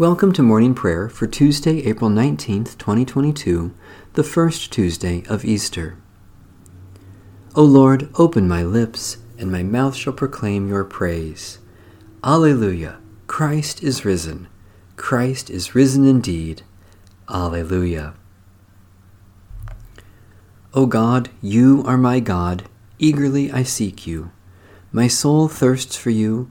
Welcome to morning prayer for Tuesday, April 19th, 2022, the first Tuesday of Easter. O Lord, open my lips, and my mouth shall proclaim your praise. Alleluia! Christ is risen. Christ is risen indeed. Alleluia. O God, you are my God. Eagerly I seek you. My soul thirsts for you,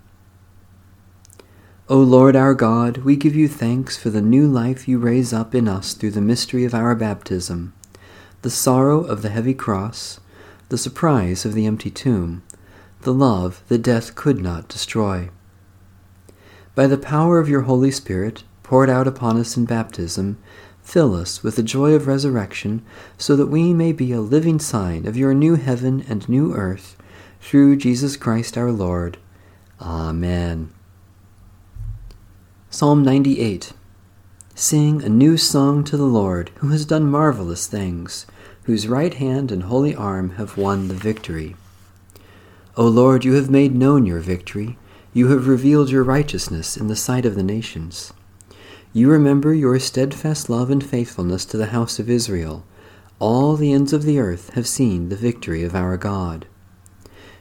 O Lord our God, we give you thanks for the new life you raise up in us through the mystery of our baptism, the sorrow of the heavy cross, the surprise of the empty tomb, the love that death could not destroy. By the power of your Holy Spirit, poured out upon us in baptism, fill us with the joy of resurrection, so that we may be a living sign of your new heaven and new earth, through Jesus Christ our Lord. Amen. Psalm 98 Sing a new song to the Lord, who has done marvelous things, whose right hand and holy arm have won the victory. O Lord, you have made known your victory. You have revealed your righteousness in the sight of the nations. You remember your steadfast love and faithfulness to the house of Israel. All the ends of the earth have seen the victory of our God.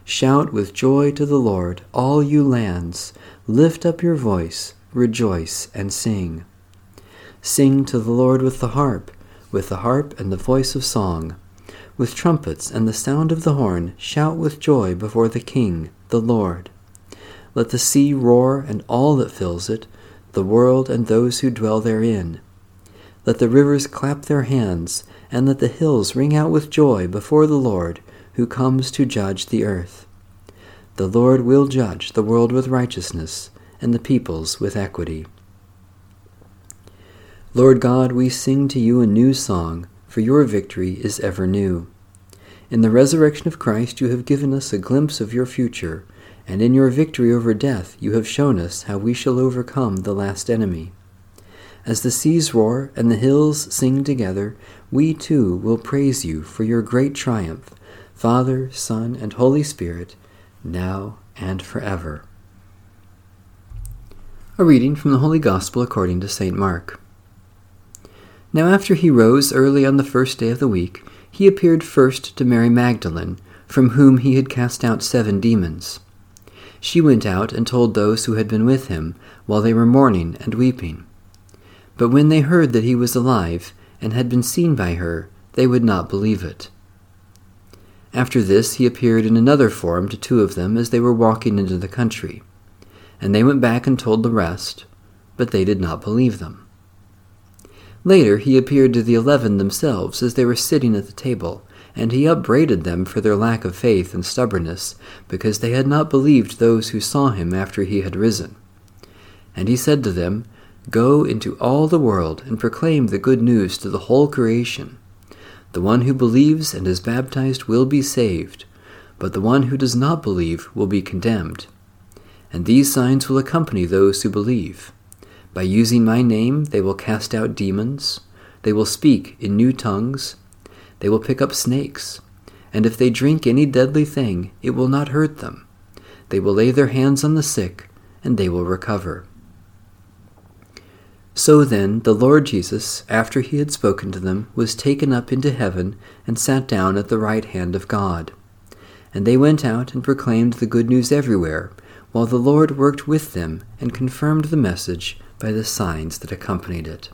Shout with joy to the Lord, all you lands. Lift up your voice rejoice and sing. Sing to the Lord with the harp, with the harp and the voice of song. With trumpets and the sound of the horn, shout with joy before the King, the Lord. Let the sea roar and all that fills it, the world and those who dwell therein. Let the rivers clap their hands, and let the hills ring out with joy before the Lord, who comes to judge the earth. The Lord will judge the world with righteousness and the peoples with equity. Lord God, we sing to you a new song, for your victory is ever new. In the resurrection of Christ, you have given us a glimpse of your future, and in your victory over death, you have shown us how we shall overcome the last enemy. As the seas roar and the hills sing together, we too will praise you for your great triumph, Father, Son, and Holy Spirit, now and forever. A reading from the Holy Gospel according to St. Mark. Now, after he rose early on the first day of the week, he appeared first to Mary Magdalene, from whom he had cast out seven demons. She went out and told those who had been with him, while they were mourning and weeping. But when they heard that he was alive, and had been seen by her, they would not believe it. After this, he appeared in another form to two of them as they were walking into the country. And they went back and told the rest, but they did not believe them. Later he appeared to the eleven themselves as they were sitting at the table, and he upbraided them for their lack of faith and stubbornness, because they had not believed those who saw him after he had risen. And he said to them, Go into all the world and proclaim the good news to the whole creation. The one who believes and is baptized will be saved, but the one who does not believe will be condemned and these signs will accompany those who believe. By using my name, they will cast out demons, they will speak in new tongues, they will pick up snakes, and if they drink any deadly thing, it will not hurt them. They will lay their hands on the sick, and they will recover. So then, the Lord Jesus, after he had spoken to them, was taken up into heaven and sat down at the right hand of God. And they went out and proclaimed the good news everywhere while the Lord worked with them and confirmed the message by the signs that accompanied it.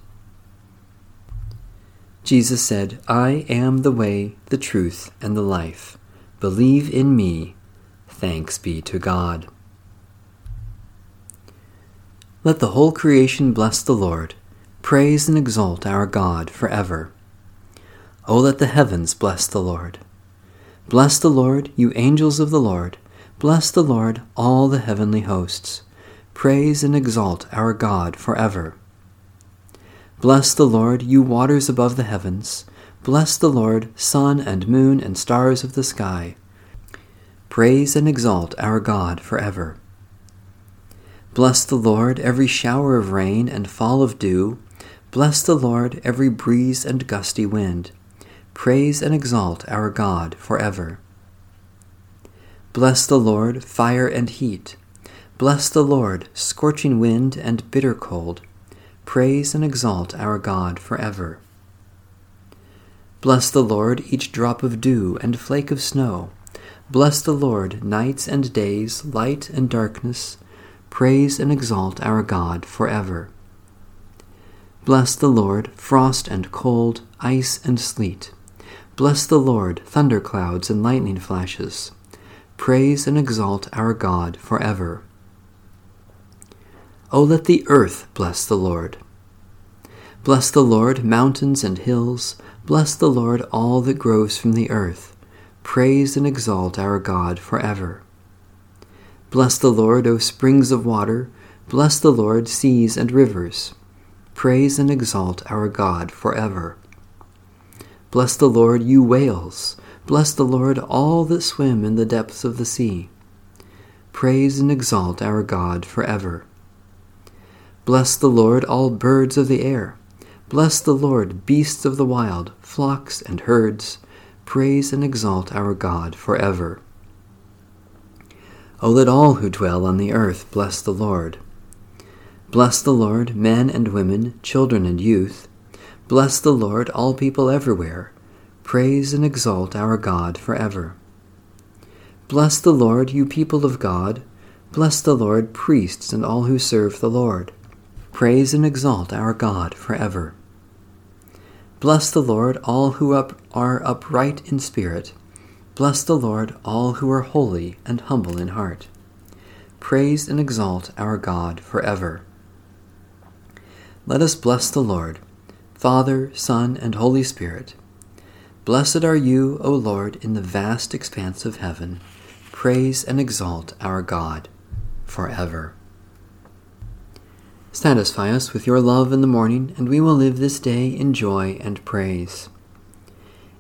Jesus said, I am the way, the truth, and the life. Believe in me. Thanks be to God. Let the whole creation bless the Lord. Praise and exalt our God forever. O let the heavens bless the Lord. Bless the Lord, you angels of the Lord. Bless the Lord, all the heavenly hosts. Praise and exalt our God forever. Bless the Lord, you waters above the heavens. Bless the Lord, sun and moon and stars of the sky. Praise and exalt our God forever. Bless the Lord, every shower of rain and fall of dew. Bless the Lord, every breeze and gusty wind. Praise and exalt our God forever. Bless the Lord, fire and heat. Bless the Lord, scorching wind and bitter cold praise and exalt our God forever. Bless the Lord, each drop of dew and flake of snow. Bless the Lord, nights and days, light and darkness. Praise and exalt our God forever. Bless the Lord, frost and cold, ice and sleet. Bless the Lord, thunderclouds and lightning flashes. Praise and exalt our God forever. O let the earth bless the Lord. Bless the Lord, mountains and hills. Bless the Lord, all that grows from the earth. Praise and exalt our God forever. Bless the Lord, O springs of water. Bless the Lord, seas and rivers. Praise and exalt our God forever. Bless the Lord, you whales. Bless the Lord, all that swim in the depths of the sea. Praise and exalt our God forever. Bless the Lord, all birds of the air. Bless the Lord, beasts of the wild, flocks and herds. Praise and exalt our God forever. O let all who dwell on the earth bless the Lord. Bless the Lord, men and women, children and youth. Bless the Lord, all people everywhere. Praise and exalt our God forever. Bless the Lord, you people of God. Bless the Lord, priests and all who serve the Lord. Praise and exalt our God forever. Bless the Lord, all who up are upright in spirit. Bless the Lord, all who are holy and humble in heart. Praise and exalt our God forever. Let us bless the Lord, Father, Son, and Holy Spirit. Blessed are you, O Lord, in the vast expanse of heaven. Praise and exalt our God forever. Satisfy us with your love in the morning, and we will live this day in joy and praise.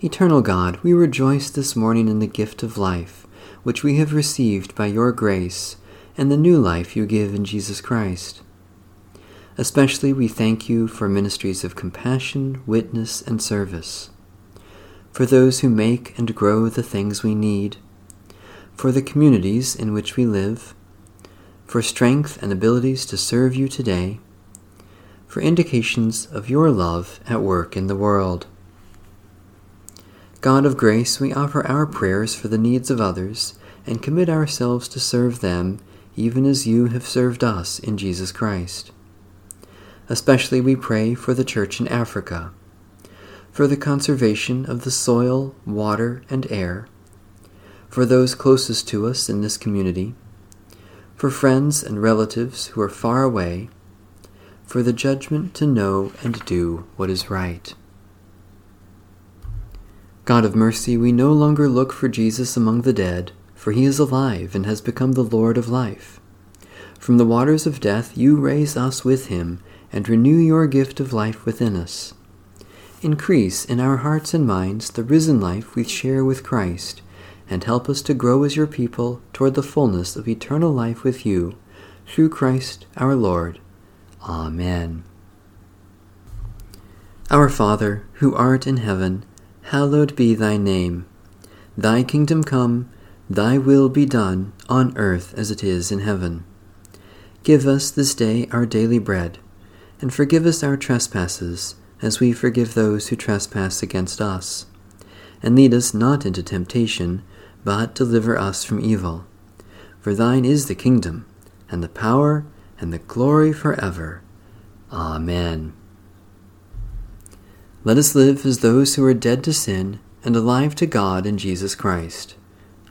Eternal God, we rejoice this morning in the gift of life, which we have received by your grace, and the new life you give in Jesus Christ. Especially we thank you for ministries of compassion, witness, and service, for those who make and grow the things we need, for the communities in which we live, for strength and abilities to serve you today, for indications of your love at work in the world. God of grace, we offer our prayers for the needs of others and commit ourselves to serve them even as you have served us in Jesus Christ. Especially we pray for the Church in Africa, for the conservation of the soil, water, and air, for those closest to us in this community, for friends and relatives who are far away, for the judgment to know and do what is right. God of mercy, we no longer look for Jesus among the dead, for he is alive and has become the Lord of life. From the waters of death you raise us with him and renew your gift of life within us. Increase in our hearts and minds the risen life we share with Christ and help us to grow as your people toward the fullness of eternal life with you, through Christ our Lord. Amen. Our Father, who art in heaven, hallowed be thy name. Thy kingdom come, thy will be done, on earth as it is in heaven. Give us this day our daily bread, and forgive us our trespasses, as we forgive those who trespass against us. And lead us not into temptation, but deliver us from evil. For thine is the kingdom, and the power, and the glory forever. Amen. Let us live as those who are dead to sin and alive to God in Jesus Christ.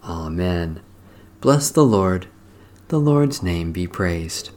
Amen. Bless the Lord. The Lord's name be praised.